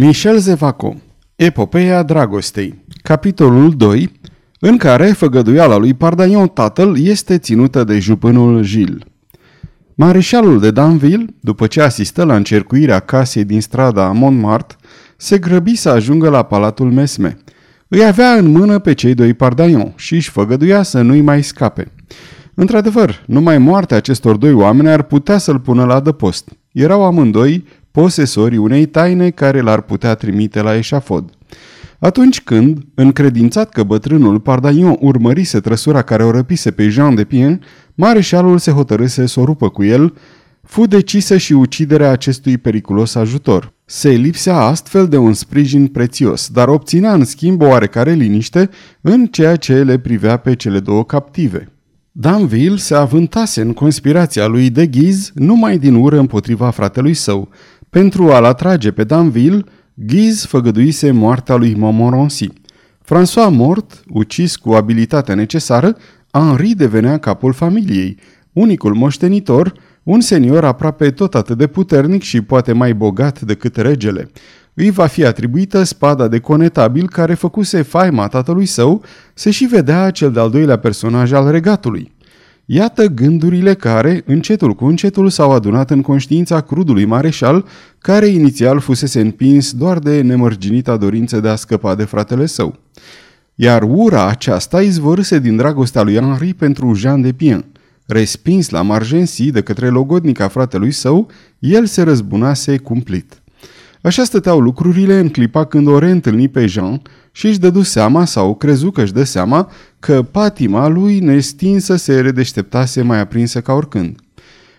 Michel Zevaco Epopeea dragostei Capitolul 2 în care făgăduiala lui Pardagnon tatăl este ținută de jupânul Gilles. Mareșalul de Danville, după ce asistă la încercuirea casei din strada Montmartre, se grăbi să ajungă la palatul Mesme. Îi avea în mână pe cei doi Pardagnon și își făgăduia să nu-i mai scape. Într-adevăr, numai moartea acestor doi oameni ar putea să-l pună la adăpost. Erau amândoi posesorii unei taine care l-ar putea trimite la eșafod. Atunci când, încredințat că bătrânul Pardaion urmărise trăsura care o răpise pe Jean de Pien, mareșalul se hotărâse să o rupă cu el, fu decisă și uciderea acestui periculos ajutor. Se lipsea astfel de un sprijin prețios, dar obținea în schimb o oarecare liniște în ceea ce le privea pe cele două captive. Danville se avântase în conspirația lui de Ghiz numai din ură împotriva fratelui său, pentru a-l atrage pe Danville, Ghiz făgăduise moartea lui Montmorency. François mort, ucis cu abilitatea necesară, Henri devenea capul familiei, unicul moștenitor, un senior aproape tot atât de puternic și poate mai bogat decât regele. Îi va fi atribuită spada de conetabil care făcuse faima tatălui său, se și vedea cel de-al doilea personaj al regatului. Iată gândurile care, încetul cu încetul, s-au adunat în conștiința crudului mareșal, care inițial fusese împins doar de nemărginita dorință de a scăpa de fratele său. Iar ura aceasta izvorâse din dragostea lui Henri pentru Jean de Pien. Respins la Margensi de către logodnica fratelui său, el se răzbunase cumplit. Așa stăteau lucrurile în clipa când o reîntâlni pe Jean și își dădu seama sau crezu că își dă seama că patima lui nestinsă se redeșteptase mai aprinsă ca oricând.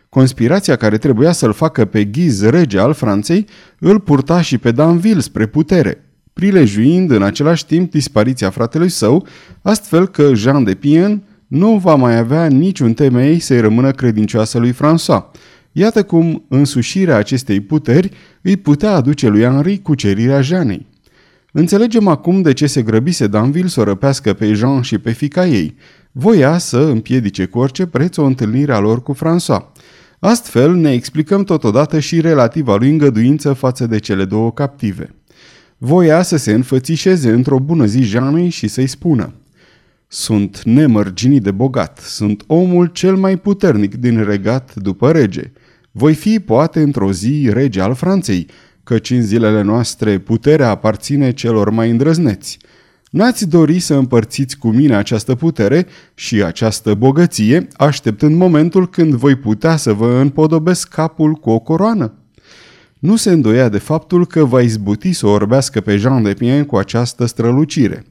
Conspirația care trebuia să-l facă pe Ghiz rege al Franței îl purta și pe Danville spre putere, prilejuind în același timp dispariția fratelui său, astfel că Jean de Pien nu va mai avea niciun temei să-i rămână credincioasă lui François. Iată cum însușirea acestei puteri îi putea aduce lui Henri cucerirea Jeanei. Înțelegem acum de ce se grăbise Danville să o răpească pe Jean și pe fica ei. Voia să împiedice cu orice preț o întâlnire a lor cu François. Astfel ne explicăm totodată și relativa lui îngăduință față de cele două captive. Voia să se înfățișeze într-o bună zi Jeanei și să-i spună Sunt nemărginit de bogat, sunt omul cel mai puternic din regat după rege. Voi fi poate într-o zi rege al Franței, căci în zilele noastre puterea aparține celor mai îndrăzneți. N-ați dori să împărțiți cu mine această putere și această bogăție, așteptând momentul când voi putea să vă împodobesc capul cu o coroană? Nu se îndoia de faptul că va izbuti să orbească pe Jean de Pien cu această strălucire.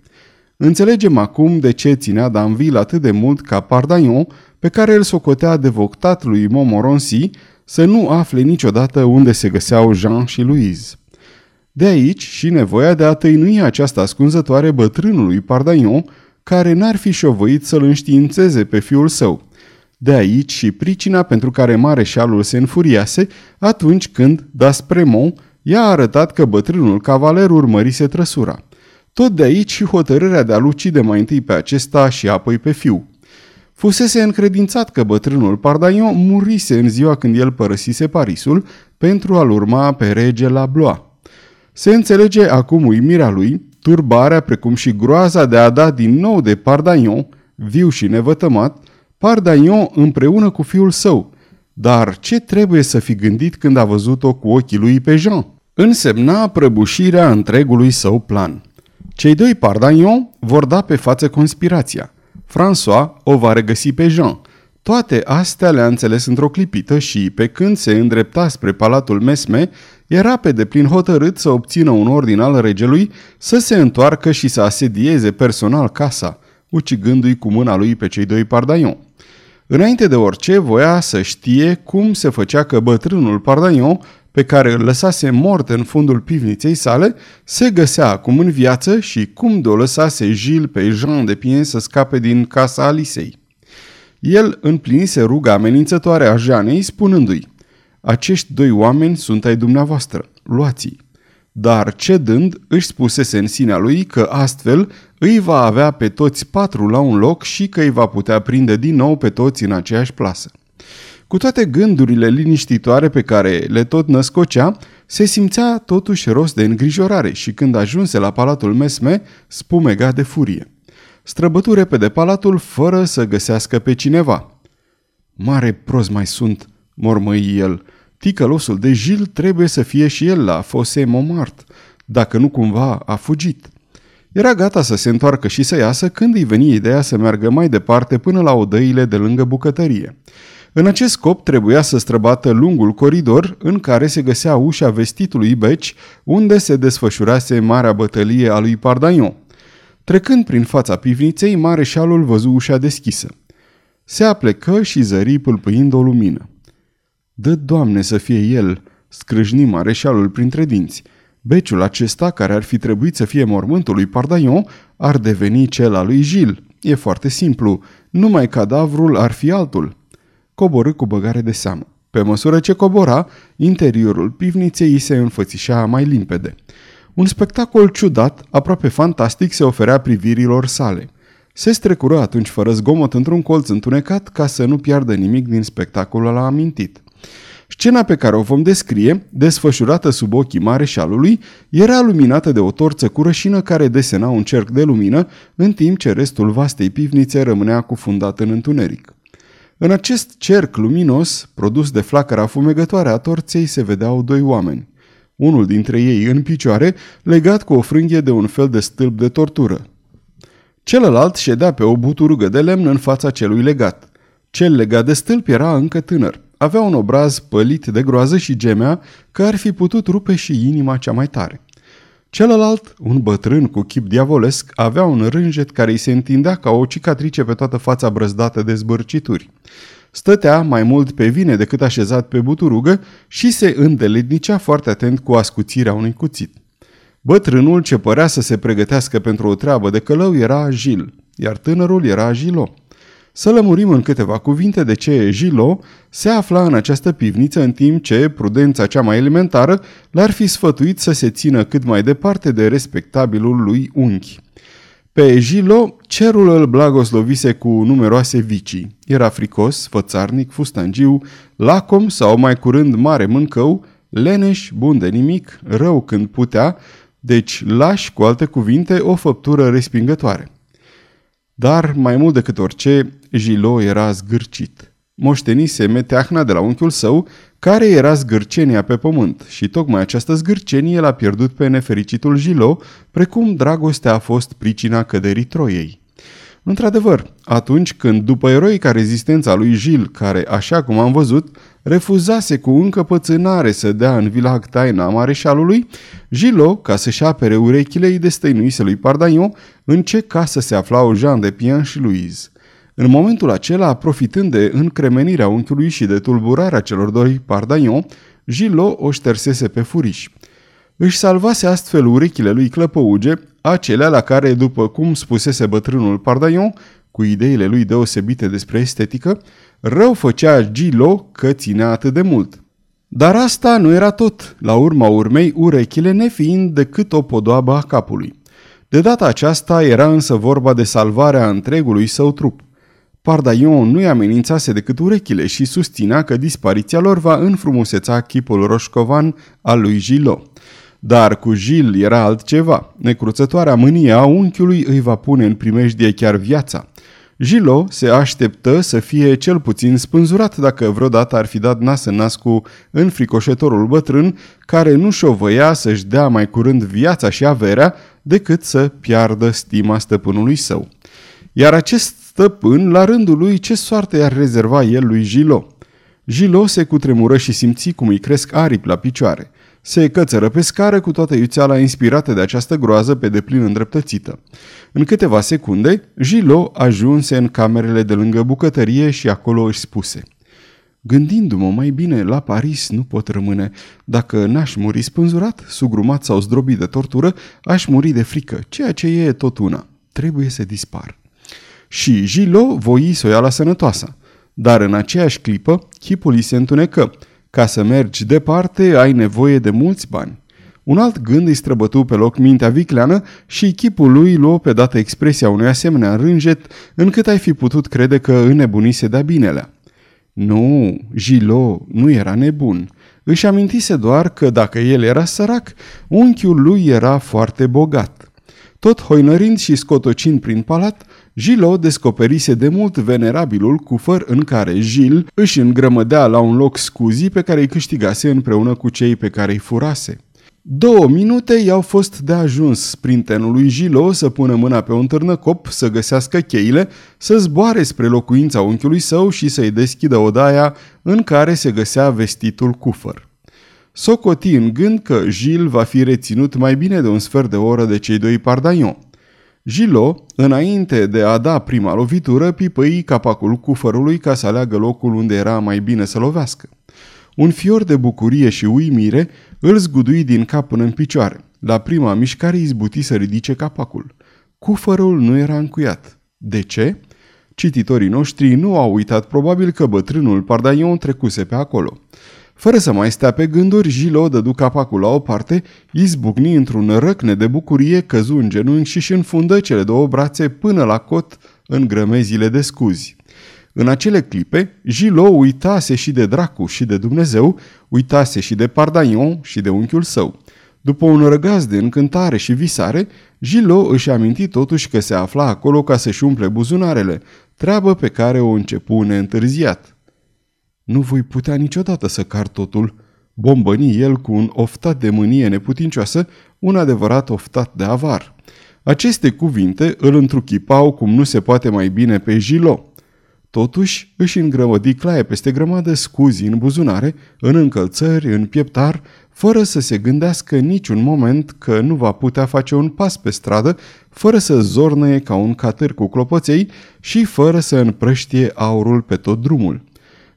Înțelegem acum de ce ținea Danville atât de mult ca Pardagnon, pe care îl socotea devoctat lui Montmorency, să nu afle niciodată unde se găseau Jean și Louise. De aici și nevoia de a tăinui această ascunzătoare bătrânului Pardagnon, care n-ar fi șovăit să-l înștiințeze pe fiul său. De aici și pricina pentru care mareșalul se înfuriase atunci când, Daspremont, i-a arătat că bătrânul cavaler urmărise trăsura. Tot de aici și hotărârea de a lucide mai întâi pe acesta și apoi pe fiu. Fusese încredințat că bătrânul Pardaion murise în ziua când el părăsise Parisul pentru a-l urma pe rege la Blois. Se înțelege acum uimirea lui, turbarea precum și groaza de a da din nou de Pardaion, viu și nevătămat, Pardaion împreună cu fiul său. Dar ce trebuie să fi gândit când a văzut-o cu ochii lui pe Jean? Însemna prăbușirea întregului său plan. Cei doi Pardaion vor da pe față conspirația – François o va regăsi pe Jean. Toate astea le-a înțeles într-o clipită și, pe când se îndrepta spre palatul Mesme, era pe deplin hotărât să obțină un ordin al regelui să se întoarcă și să asedieze personal casa, ucigându-i cu mâna lui pe cei doi Pardaion. Înainte de orice, voia să știe cum se făcea că bătrânul Pardaion pe care îl lăsase mort în fundul pivniței sale, se găsea acum în viață și cum de o lăsase Gilles pe Jean de Pien să scape din casa Alisei. El împlinise ruga amenințătoare a Jeanei, spunându-i, Acești doi oameni sunt ai dumneavoastră, luați-i. Dar cedând, își spusese în sinea lui că astfel îi va avea pe toți patru la un loc și că îi va putea prinde din nou pe toți în aceeași plasă. Cu toate gândurile liniștitoare pe care le tot născocea, se simțea totuși rost de îngrijorare și când ajunse la palatul Mesme, spumega de furie. Străbătu repede palatul fără să găsească pe cineva. Mare prost mai sunt, mormăi el. Ticălosul de Gil trebuie să fie și el la Fose Momart, dacă nu cumva a fugit. Era gata să se întoarcă și să iasă când îi veni ideea să meargă mai departe până la odăile de lângă bucătărie. În acest scop trebuia să străbată lungul coridor în care se găsea ușa vestitului Beci, unde se desfășurase marea bătălie a lui Pardaion. Trecând prin fața pivniței, mareșalul văzu ușa deschisă. Se aplecă și zări pâlpâind o lumină. Dă, Doamne, să fie el!" scrâșni mareșalul printre dinți. Beciul acesta, care ar fi trebuit să fie mormântul lui Pardaion, ar deveni cel al lui Gil. E foarte simplu, numai cadavrul ar fi altul. Coborâ cu băgare de seamă. Pe măsură ce cobora, interiorul pivniței îi se înfățișa mai limpede. Un spectacol ciudat, aproape fantastic, se oferea privirilor sale. Se strecură atunci fără zgomot într-un colț întunecat ca să nu piardă nimic din spectacolul amintit. Scena pe care o vom descrie, desfășurată sub ochii mareșalului, era luminată de o torță cu rășină care desena un cerc de lumină, în timp ce restul vastei pivnițe rămânea cufundat în întuneric. În acest cerc luminos, produs de flacăra fumegătoare a torței, se vedeau doi oameni. Unul dintre ei în picioare, legat cu o frânghie de un fel de stâlp de tortură. Celălalt ședea pe o buturugă de lemn în fața celui legat. Cel legat de stâlp era încă tânăr. Avea un obraz pălit de groază și gemea că ar fi putut rupe și inima cea mai tare. Celălalt, un bătrân cu chip diavolesc, avea un rânjet care îi se întindea ca o cicatrice pe toată fața brăzdată de zbârcituri. Stătea mai mult pe vine decât așezat pe buturugă și se îndelednicea foarte atent cu ascuțirea unui cuțit. Bătrânul ce părea să se pregătească pentru o treabă de călău era Gil, iar tânărul era Gilo. Să lămurim în câteva cuvinte de ce Gilo se afla în această pivniță în timp ce prudența cea mai elementară l-ar fi sfătuit să se țină cât mai departe de respectabilul lui unchi. Pe Gilo, cerul îl blagoslovise cu numeroase vicii. Era fricos, fățarnic, fustangiu, lacom sau mai curând mare mâncău, leneș, bun de nimic, rău când putea, deci lași, cu alte cuvinte, o făptură respingătoare. Dar, mai mult decât orice, Gilo era zgârcit. Moștenise meteahna de la unchiul său, care era zgârcenia pe pământ și tocmai această zgârcenie l-a pierdut pe nefericitul Gilo, precum dragostea a fost pricina căderii Troiei. Într-adevăr, atunci când, după eroica rezistența lui Gil, care, așa cum am văzut, refuzase cu încăpățânare să dea în vila taina mareșalului, Gilo, ca să-și apere urechile, îi destăinuise lui Pardaion în ce casă se aflau Jean de Pian și Louise. În momentul acela, profitând de încremenirea unchiului și de tulburarea celor doi Pardaion, Gilo o ștersese pe furiș. Își salvase astfel urechile lui clăpăuge, acelea la care, după cum spusese bătrânul Pardaion, cu ideile lui deosebite despre estetică, rău făcea Gilo că ținea atât de mult. Dar asta nu era tot, la urma urmei urechile nefiind decât o podoabă a capului. De data aceasta era însă vorba de salvarea întregului său trup. Pardaion nu-i amenințase decât urechile și susținea că dispariția lor va înfrumuseța chipul roșcovan al lui Gilo. Dar cu Gil era altceva. Necruțătoarea mânie a unchiului îi va pune în primejdie chiar viața. Gilo se așteptă să fie cel puțin spânzurat dacă vreodată ar fi dat nas în nas cu înfricoșătorul bătrân care nu șovăia să-și dea mai curând viața și averea decât să piardă stima stăpânului său. Iar acest stăpân, la rândul lui, ce soarte i-ar rezerva el lui Gilo? Gilo se cutremură și simți cum îi cresc aripi la picioare. Se cățără pe scară cu toată iuțeala inspirată de această groază pe deplin îndreptățită. În câteva secunde, Gilo ajunse în camerele de lângă bucătărie și acolo își spuse Gândindu-mă mai bine, la Paris nu pot rămâne. Dacă n-aș muri spânzurat, sugrumat sau zdrobit de tortură, aș muri de frică, ceea ce e tot una. Trebuie să dispar. Și Gilo voi să o ia la sănătoasă. Dar în aceeași clipă, chipul îi se întunecă. Ca să mergi departe, ai nevoie de mulți bani. Un alt gând îi străbătu pe loc mintea vicleană și chipul lui luă pe dată expresia unui asemenea rânjet încât ai fi putut crede că înnebunise de binelea. Nu, Gilo nu era nebun. Își amintise doar că dacă el era sărac, unchiul lui era foarte bogat. Tot hoinărind și scotocind prin palat, Gilo descoperise de mult venerabilul cufăr în care Gil își îngrămădea la un loc scuzii pe care îi câștigase împreună cu cei pe care îi furase. Două minute i-au fost de ajuns sprintenul lui Gilo să pună mâna pe un târnăcop, să găsească cheile, să zboare spre locuința unchiului său și să-i deschidă odaia în care se găsea vestitul cufăr. Socoti în gând că Gil va fi reținut mai bine de un sfert de oră de cei doi pardaion. Gilo, înainte de a da prima lovitură, pipăi capacul cufărului ca să aleagă locul unde era mai bine să lovească. Un fior de bucurie și uimire îl zgudui din cap până în picioare. La prima mișcare izbuti să ridice capacul. Cufărul nu era încuiat. De ce? Cititorii noștri nu au uitat probabil că bătrânul Pardaion trecuse pe acolo. Fără să mai stea pe gânduri, Gilo dădu capacul la o parte, izbucni într-un răcne de bucurie, căzu în genunchi și își înfundă cele două brațe până la cot în grămezile de scuzi. În acele clipe, Gilo uitase și de dracu și de Dumnezeu, uitase și de Pardaion și de unchiul său. După un răgaz de încântare și visare, Gilo își aminti totuși că se afla acolo ca să-și umple buzunarele, treabă pe care o începu neîntârziat. Nu voi putea niciodată să car totul, bombăni el cu un oftat de mânie neputincioasă, un adevărat oftat de avar. Aceste cuvinte îl întruchipau cum nu se poate mai bine pe Gilo. Totuși își îngrămădi claie peste grămadă scuzi în buzunare, în încălțări, în pieptar, fără să se gândească niciun moment că nu va putea face un pas pe stradă, fără să zornăie ca un catâr cu clopoței și fără să împrăștie aurul pe tot drumul.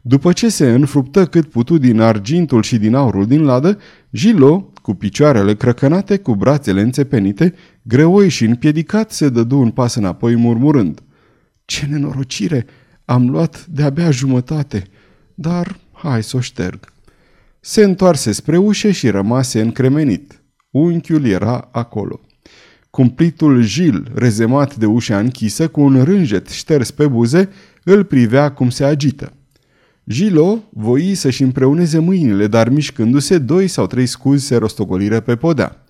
După ce se înfruptă cât putu din argintul și din aurul din ladă, Gilo, cu picioarele crăcănate, cu brațele înțepenite, greoi și împiedicat, se dădu un pas înapoi murmurând. Ce nenorocire! Am luat de-abia jumătate, dar hai să o șterg. Se întoarse spre ușă și rămase încremenit. Unchiul era acolo. Cumplitul Gil, rezemat de ușa închisă, cu un rânjet șters pe buze, îl privea cum se agită. Gilo voi să-și împreuneze mâinile, dar mișcându-se, doi sau trei scuzi se rostogoliră pe podea.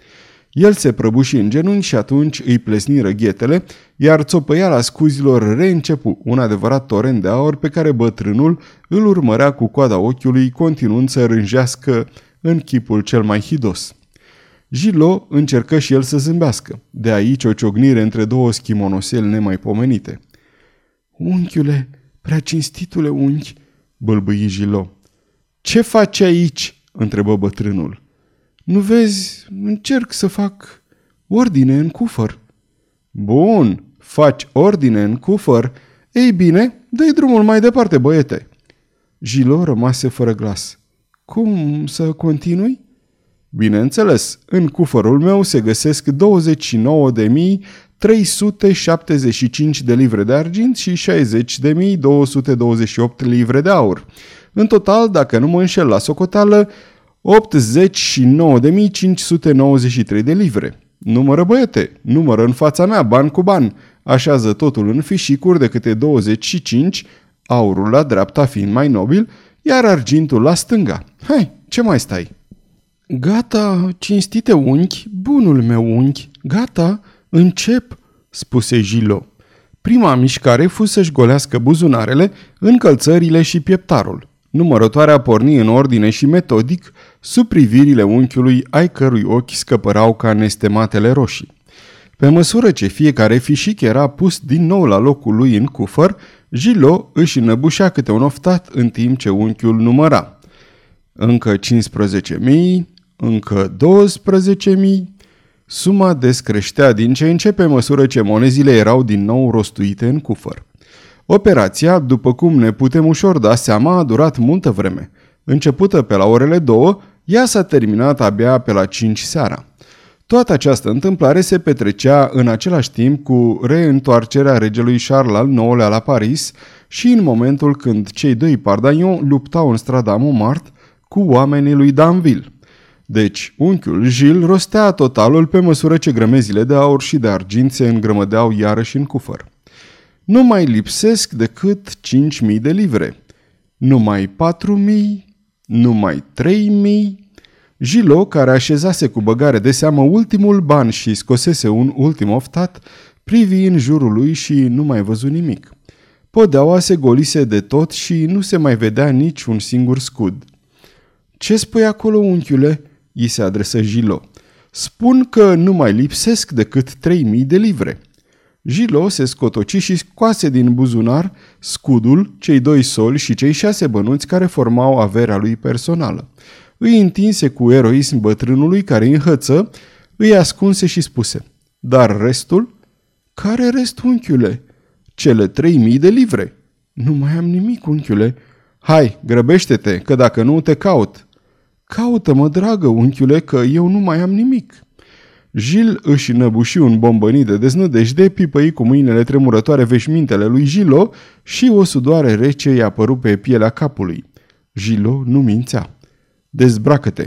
El se prăbuși în genunchi și atunci îi plesniră ghetele, iar țopăiala scuzilor reîncepu un adevărat torent de aur pe care bătrânul îl urmărea cu coada ochiului, continuând să rânjească în chipul cel mai hidos. Gilo încercă și el să zâmbească, de aici o ciognire între două schimonoseli nemaipomenite. Unchiule, prea cinstitule unchi, bălbâi Gilo. Ce faci aici?" întrebă bătrânul. Nu vezi, încerc să fac ordine în cufăr. Bun, faci ordine în cufăr. Ei bine, dă drumul mai departe, băiete. Gilo rămase fără glas. Cum să continui? Bineînțeles, în cufărul meu se găsesc 29.375 de livre de argint și 60.228 livre de aur. În total, dacă nu mă înșel la socoteală, 89.593 de livre. Numără băiete, numără în fața mea, ban cu ban. Așează totul în fișicuri de câte 25, aurul la dreapta fiind mai nobil, iar argintul la stânga. Hai, ce mai stai? Gata, cinstite unchi, bunul meu unchi, gata, încep, spuse Gilo. Prima mișcare fu să-și golească buzunarele, încălțările și pieptarul. Numărătoarea porni în ordine și metodic, sub privirile unchiului ai cărui ochi scăpărau ca nestematele roșii. Pe măsură ce fiecare fișic era pus din nou la locul lui în cufăr, Gilo își înăbușea câte un oftat în timp ce unchiul număra. Încă 15.000, încă 12.000... Suma descreștea din ce în ce pe măsură ce monezile erau din nou rostuite în cufăr. Operația, după cum ne putem ușor da seama, a durat multă vreme. Începută pe la orele două, ea s-a terminat abia pe la 5 seara. Toată această întâmplare se petrecea în același timp cu reîntoarcerea regelui Charles al IX-lea la Paris și în momentul când cei doi Pardagnon luptau în strada Montmartre cu oamenii lui Danville. Deci, unchiul Gilles rostea totalul pe măsură ce grămezile de aur și de argint se îngrămădeau iarăși în cufăr. Nu mai lipsesc decât 5.000 de livre. Numai 4.000, numai trei mii. Gilo, care așezase cu băgare de seamă ultimul ban și scosese un ultim oftat, privi în jurul lui și nu mai văzut nimic. Podeaua se golise de tot și nu se mai vedea nici un singur scud. Ce spui acolo, unchiule?" I se adresă Gilo. Spun că nu mai lipsesc decât trei mii de livre." Gilo se scotoci și scoase din buzunar scudul, cei doi soli și cei șase bănuți care formau averea lui personală. Îi întinse cu eroism bătrânului care îi înhăță, îi ascunse și spuse, Dar restul? Care rest, unchiule? Cele trei mii de livre. Nu mai am nimic, unchiule. Hai, grăbește-te, că dacă nu te caut. Caută-mă, dragă unchiule, că eu nu mai am nimic. Gil își năbuși un bombănit de deznădejde, pipăi cu mâinile tremurătoare veșmintele lui Gilo și o sudoare rece i-a apărut pe pielea capului. Gilo nu mințea. Dezbracă-te!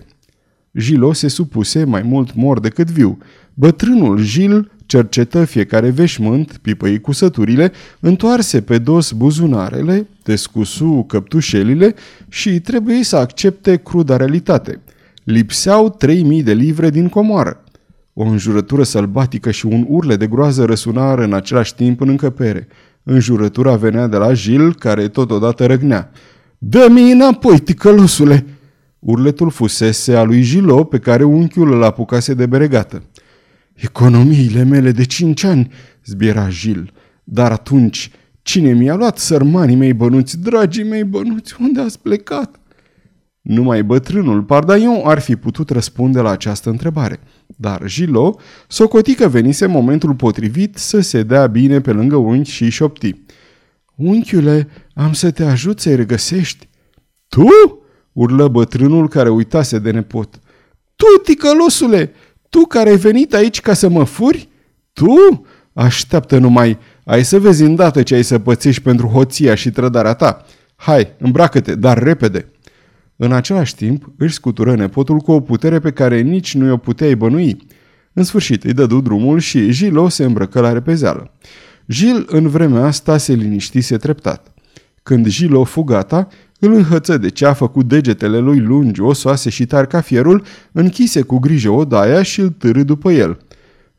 Gilo se supuse mai mult mor decât viu. Bătrânul Gil cercetă fiecare veșmânt, pipăi cusăturile, întoarse pe dos buzunarele, descusu căptușelile și trebuie să accepte cruda realitate. Lipseau 3000 de livre din comoară. O înjurătură sălbatică și un urle de groază răsunară în același timp în încăpere. Înjurătura venea de la Gil, care totodată răgnea. Dă-mi înapoi, ticălosule!" Urletul fusese a lui Gilo, pe care unchiul îl apucase de beregată. Economiile mele de cinci ani, zbiera Gil. Dar atunci, cine mi-a luat sărmanii mei bănuți, dragii mei bănuți, unde ați plecat? Numai bătrânul Pardaion ar fi putut răspunde la această întrebare. Dar Gilo socoti că venise momentul potrivit să se dea bine pe lângă unchi și șopti. Unchiule, am să te ajut să-i regăsești. Tu? urlă bătrânul care uitase de nepot. Tu, ticălosule, tu care ai venit aici ca să mă furi? Tu? Așteaptă numai, ai să vezi îndată ce ai să pățești pentru hoția și trădarea ta. Hai, îmbracă-te, dar repede. În același timp, își scutură nepotul cu o putere pe care nici nu o puteai bănui. În sfârșit îi dădu drumul și Gilo se îmbrăcă la repezeală. Gil în vremea asta se liniștise treptat. Când Gilo fu gata, îl înhăță de ceafă cu degetele lui lungi, osoase și tari ca fierul, închise cu grijă odaia și îl târâ după el.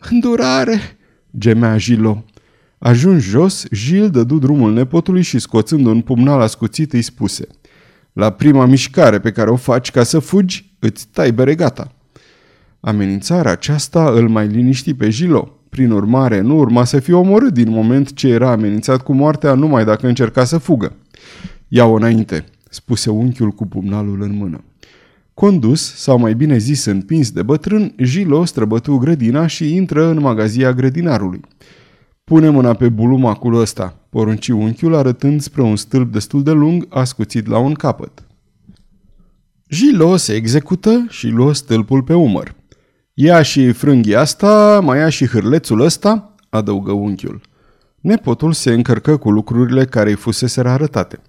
Îndurare!" gemea Gilo. Ajuns jos, Gil dădu drumul nepotului și scoțând un pumnal ascuțit îi spuse La prima mișcare pe care o faci ca să fugi, îți tai beregata. Amenințarea aceasta îl mai liniști pe Gilo. Prin urmare, nu urma să fie omorât din moment ce era amenințat cu moartea numai dacă încerca să fugă. Ia-o înainte, spuse unchiul cu pumnalul în mână. Condus, sau mai bine zis împins de bătrân, Gilo străbătu grădina și intră în magazia grădinarului. Pune mâna pe bulumacul ăsta, porunci unchiul arătând spre un stâlp destul de lung ascuțit la un capăt. Gilo se execută și luă stâlpul pe umăr. Ia și frânghia asta, mai ia și hârlețul ăsta, adăugă unchiul. Nepotul se încărcă cu lucrurile care îi fusese arătate.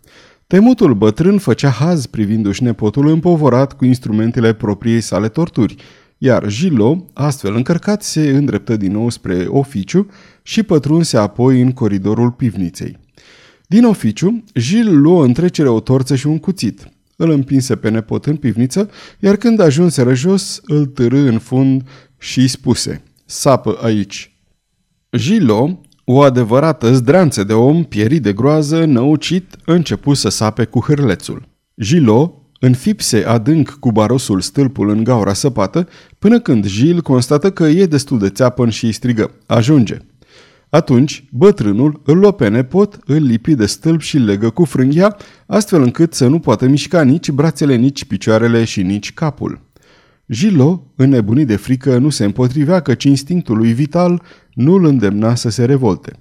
Temutul bătrân făcea haz privindu-și nepotul împovorat cu instrumentele propriei sale torturi, iar Gilo, astfel încărcat, se îndreptă din nou spre oficiu și pătrunse apoi în coridorul pivniței. Din oficiu, Gil luă în trecere o torță și un cuțit. Îl împinse pe nepot în pivniță, iar când ajunse răjos, îl târâ în fund și îi spuse, sapă aici. Gilo o adevărată zdreanță de om, pierit de groază, năucit, începu să sape cu hârlețul. Gilo înfipse adânc cu barosul stâlpul în gaura săpată, până când Gil constată că e destul de țeapăn și îi strigă, ajunge. Atunci, bătrânul îl luă pe nepot, îl lipi de stâlp și legă cu frânghia, astfel încât să nu poată mișca nici brațele, nici picioarele și nici capul. Gilo, înnebunit de frică, nu se împotrivea căci instinctul lui vital nu îl îndemna să se revolte.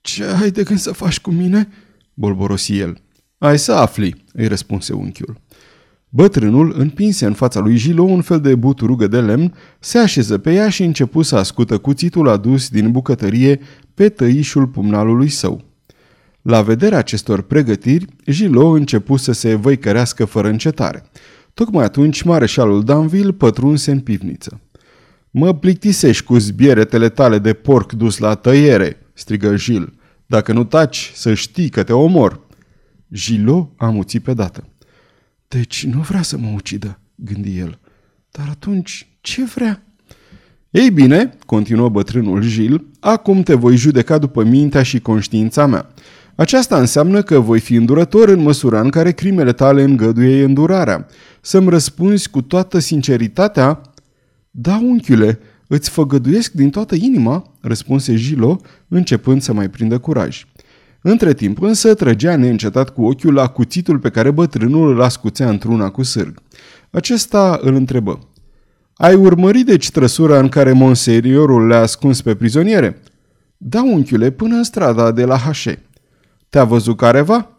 Ce ai de gând să faci cu mine?" bolborosi el. Ai să afli," îi răspunse unchiul. Bătrânul împinse în fața lui Gilo un fel de buturugă de lemn, se așeză pe ea și începu să ascută cuțitul adus din bucătărie pe tăișul pumnalului său. La vederea acestor pregătiri, Gilo începu să se văicărească fără încetare. Tocmai atunci mareșalul Danville pătrunse în pivniță. Mă plictisești cu zbieretele tale de porc dus la tăiere, strigă Gil. Dacă nu taci, să știi că te omor. Gilo amuți pe dată. Deci nu vrea să mă ucidă, gândi el. Dar atunci ce vrea? Ei bine, continuă bătrânul Gil, acum te voi judeca după mintea și conștiința mea. Aceasta înseamnă că voi fi îndurător în măsura în care crimele tale îngăduie îndurarea. Să-mi răspunzi cu toată sinceritatea? Da, unchiule, îți făgăduiesc din toată inima, răspunse Gilo, începând să mai prindă curaj. Între timp însă trăgea neîncetat cu ochiul la cuțitul pe care bătrânul îl ascuțea într-una cu sârg. Acesta îl întrebă. Ai urmărit deci trăsura în care monseriorul le-a ascuns pe prizoniere? Da, unchiule, până în strada de la Hașe. Te-a văzut careva?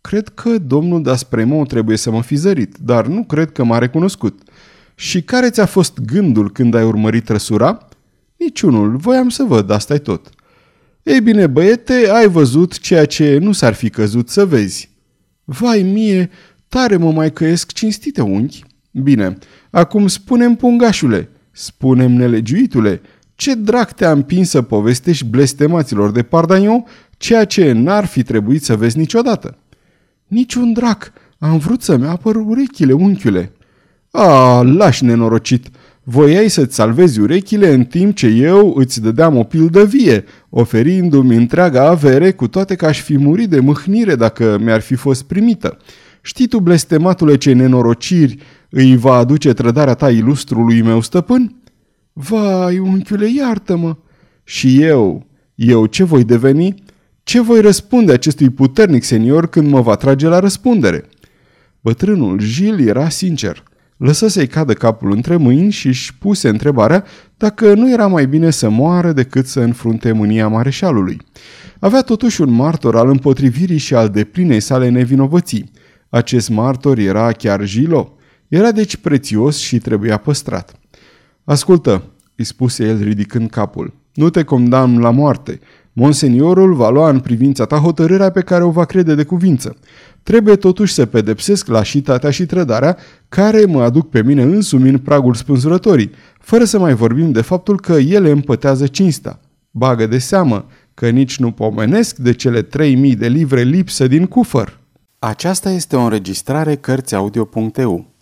Cred că domnul Daspremo trebuie să mă fi zărit, dar nu cred că m-a recunoscut. Și care ți-a fost gândul când ai urmărit trăsura? Niciunul, voiam să văd, asta e tot. Ei bine, băiete, ai văzut ceea ce nu s-ar fi căzut să vezi. Vai mie, tare mă mai căiesc cinstite unchi. Bine, acum spunem pungașule, spunem nelegiuitule, ce drac te-a împins să povestești blestemaților de Pardagnon ceea ce n-ar fi trebuit să vezi niciodată? Niciun drac, am vrut să-mi apăr urechile, unchiule. A, lași nenorocit, voiai să-ți salvezi urechile în timp ce eu îți dădeam o pildă vie, oferindu-mi întreaga avere, cu toate că aș fi murit de mâhnire dacă mi-ar fi fost primită. Știi tu, blestematule, ce nenorociri îi va aduce trădarea ta ilustrului meu stăpân? Vai, unchiule, iartă-mă! Și eu, eu ce voi deveni? Ce voi răspunde acestui puternic senior când mă va trage la răspundere? Bătrânul Gil era sincer. Lăsă să-i cadă capul între mâini și își puse întrebarea dacă nu era mai bine să moară decât să înfrunte mânia mareșalului. Avea totuși un martor al împotrivirii și al deplinei sale nevinovății. Acest martor era chiar Gilo. Era deci prețios și trebuia păstrat. Ascultă, îi spuse el ridicând capul, nu te condamn la moarte. Monseniorul va lua în privința ta hotărârea pe care o va crede de cuvință. Trebuie totuși să pedepsesc lașitatea și trădarea care mă aduc pe mine însumi în pragul spânzurătorii, fără să mai vorbim de faptul că ele împătează cinsta. Bagă de seamă că nici nu pomenesc de cele 3000 de livre lipsă din cufăr. Aceasta este o înregistrare Cărțiaudio.eu.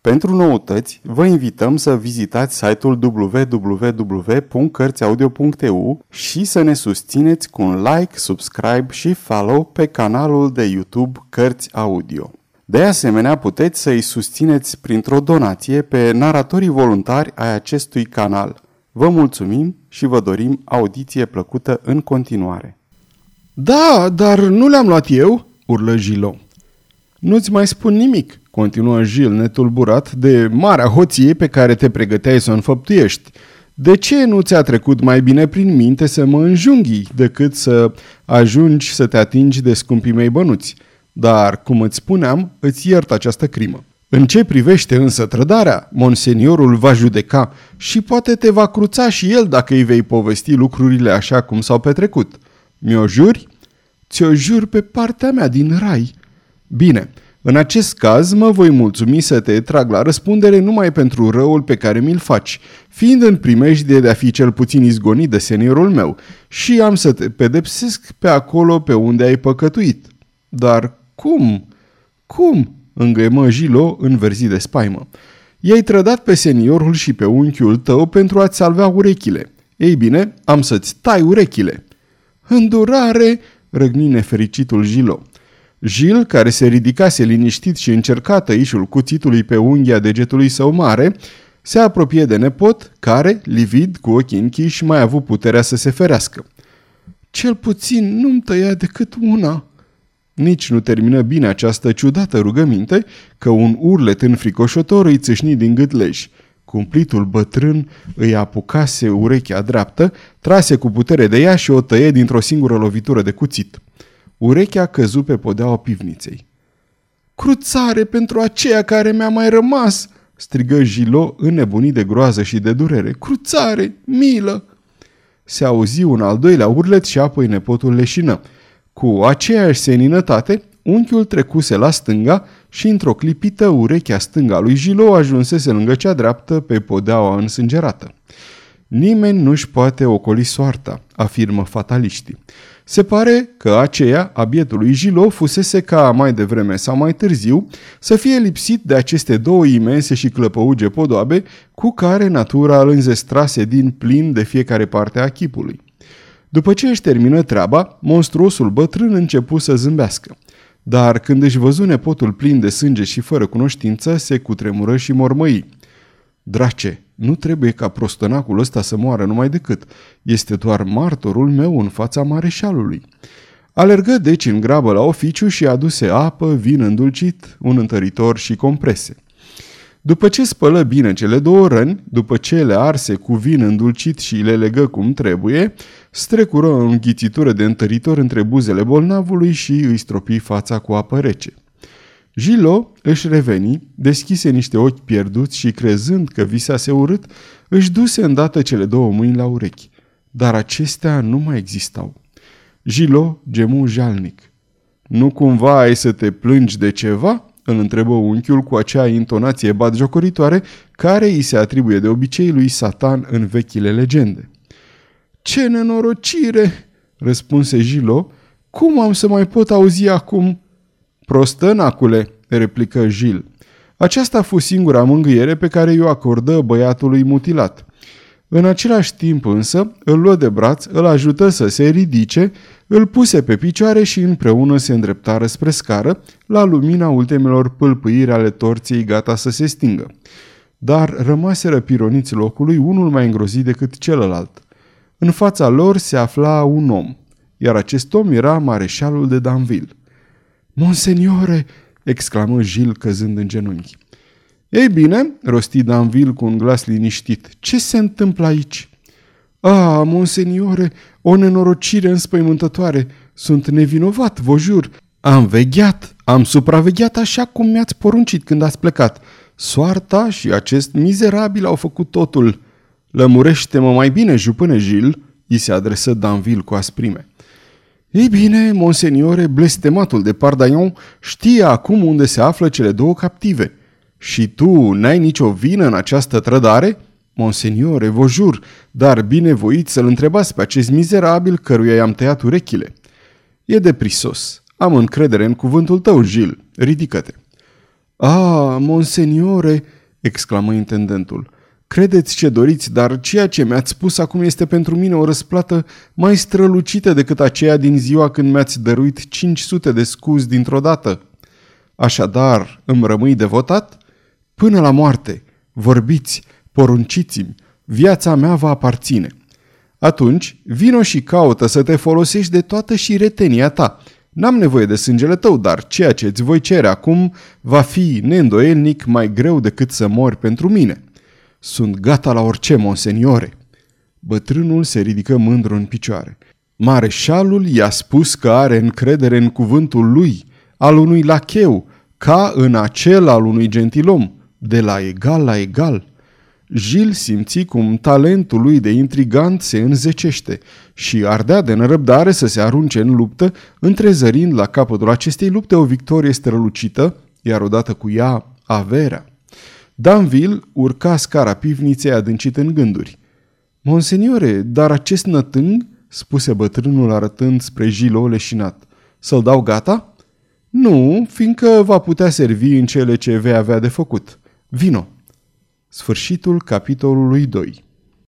Pentru noutăți, vă invităm să vizitați site-ul www.cărțiaudio.eu și să ne susțineți cu un like, subscribe și follow pe canalul de YouTube Cărți Audio. De asemenea, puteți să îi susțineți printr-o donație pe naratorii voluntari ai acestui canal. Vă mulțumim și vă dorim audiție plăcută în continuare. Da, dar nu le-am luat eu, urlă Gilo. Nu-ți mai spun nimic, continuă Gil netulburat de marea hoție pe care te pregăteai să o înfăptuiești. De ce nu ți-a trecut mai bine prin minte să mă înjunghi decât să ajungi să te atingi de scumpii mei bănuți? Dar, cum îți spuneam, îți iert această crimă. În ce privește însă trădarea, monseniorul va judeca și poate te va cruța și el dacă îi vei povesti lucrurile așa cum s-au petrecut. Mi-o juri? Ți-o jur pe partea mea din rai. Bine, în acest caz mă voi mulțumi să te trag la răspundere numai pentru răul pe care mi-l faci, fiind în primejdie de a fi cel puțin izgonit de seniorul meu și am să te pedepsesc pe acolo pe unde ai păcătuit. Dar cum? Cum? îngăimă Gilo înverzi de spaimă. I-ai trădat pe seniorul și pe unchiul tău pentru a-ți salvea urechile. Ei bine, am să-ți tai urechile. Îndurare, răgni nefericitul Gilo. Gil, care se ridicase liniștit și încerca tăișul cuțitului pe unghia degetului său mare, se apropie de nepot, care, livid, cu ochii închiși, mai a avut puterea să se ferească. Cel puțin nu-mi tăia decât una. Nici nu termină bine această ciudată rugăminte, că un urlet înfricoșător îi țâșni din gâtlej. Cumplitul bătrân îi apucase urechea dreaptă, trase cu putere de ea și o tăie dintr-o singură lovitură de cuțit. Urechea căzu pe podeaua pivniței. Cruțare pentru aceea care mi-a mai rămas!" strigă Gilo înnebunit de groază și de durere. Cruțare! Milă! Se auzi un al doilea urlet și apoi nepotul leșină. Cu aceeași seninătate, unchiul trecuse la stânga și într-o clipită urechea stânga lui Gilo ajunsese lângă cea dreaptă pe podeaua însângerată. Nimeni nu-și poate ocoli soarta, afirmă fataliștii. Se pare că aceea a bietului Gilo fusese ca mai devreme sau mai târziu să fie lipsit de aceste două imense și clăpăuge podoabe cu care natura îl înzestrase din plin de fiecare parte a chipului. După ce își termină treaba, monstruosul bătrân începu să zâmbească. Dar când își văzu nepotul plin de sânge și fără cunoștință, se cutremură și mormăi. Drace, nu trebuie ca prostănacul ăsta să moară numai decât. Este doar martorul meu în fața mareșalului. Alergă deci în grabă la oficiu și aduse apă, vin îndulcit, un întăritor și comprese. După ce spălă bine cele două răni, după ce le arse cu vin îndulcit și le legă cum trebuie, strecură o înghițitură de întăritor între buzele bolnavului și îi stropi fața cu apă rece. Gilo își reveni, deschise niște ochi pierduți și crezând că visase urât, își duse îndată cele două mâini la urechi. Dar acestea nu mai existau. Gilo gemu jalnic. Nu cumva ai să te plângi de ceva?" îl întrebă unchiul cu acea intonație batjocoritoare care îi se atribuie de obicei lui Satan în vechile legende. Ce nenorocire!" răspunse Gilo. Cum am să mai pot auzi acum?" Prostănacule, replică Gil. Aceasta a fost singura mângâiere pe care i-o acordă băiatului mutilat. În același timp însă, îl luă de braț, îl ajută să se ridice, îl puse pe picioare și împreună se îndreptară spre scară, la lumina ultimelor pâlpâiri ale torței gata să se stingă. Dar rămaseră pironiți locului unul mai îngrozit decât celălalt. În fața lor se afla un om, iar acest om era mareșalul de Danville. Monseniore!" exclamă Gil căzând în genunchi. Ei bine, rosti Danville cu un glas liniștit, ce se întâmplă aici? Ah, monseniore, o nenorocire înspăimântătoare. Sunt nevinovat, vă jur. Am vegheat, am supravegheat așa cum mi-ați poruncit când ați plecat. Soarta și acest mizerabil au făcut totul. Lămurește-mă mai bine, jupâne Gil, îi se adresă Danville cu asprime. Ei bine, monseniore, blestematul de Pardaion știe acum unde se află cele două captive. Și tu n-ai nicio vină în această trădare? Monseniore, vă jur, dar binevoiți să-l întrebați pe acest mizerabil căruia i-am tăiat urechile. E de prisos. Am încredere în cuvântul tău, Gil. Ridică-te. Ah, monseniore, exclamă intendentul, Credeți ce doriți, dar ceea ce mi-ați spus acum este pentru mine o răsplată mai strălucită decât aceea din ziua când mi-ați dăruit 500 de scuzi dintr-o dată. Așadar, îmi rămâi devotat? Până la moarte, vorbiți, porunciți-mi, viața mea va aparține. Atunci, vino și caută să te folosești de toată și retenia ta. N-am nevoie de sângele tău, dar ceea ce îți voi cere acum va fi neîndoielnic mai greu decât să mori pentru mine.'' Sunt gata la orice, monseniore. Bătrânul se ridică mândru în picioare. Mareșalul i-a spus că are încredere în cuvântul lui, al unui lacheu, ca în acel al unui gentilom, de la egal la egal. Gil simți cum talentul lui de intrigant se înzecește și ardea de nerăbdare să se arunce în luptă, întrezărind la capătul acestei lupte o victorie strălucită, iar odată cu ea averea. Danville urca scara pivniței adâncit în gânduri. Monseniore, dar acest nătâng, spuse bătrânul arătând spre Gilo leșinat, să-l dau gata? Nu, fiindcă va putea servi în cele ce vei avea de făcut. Vino! Sfârșitul capitolului 2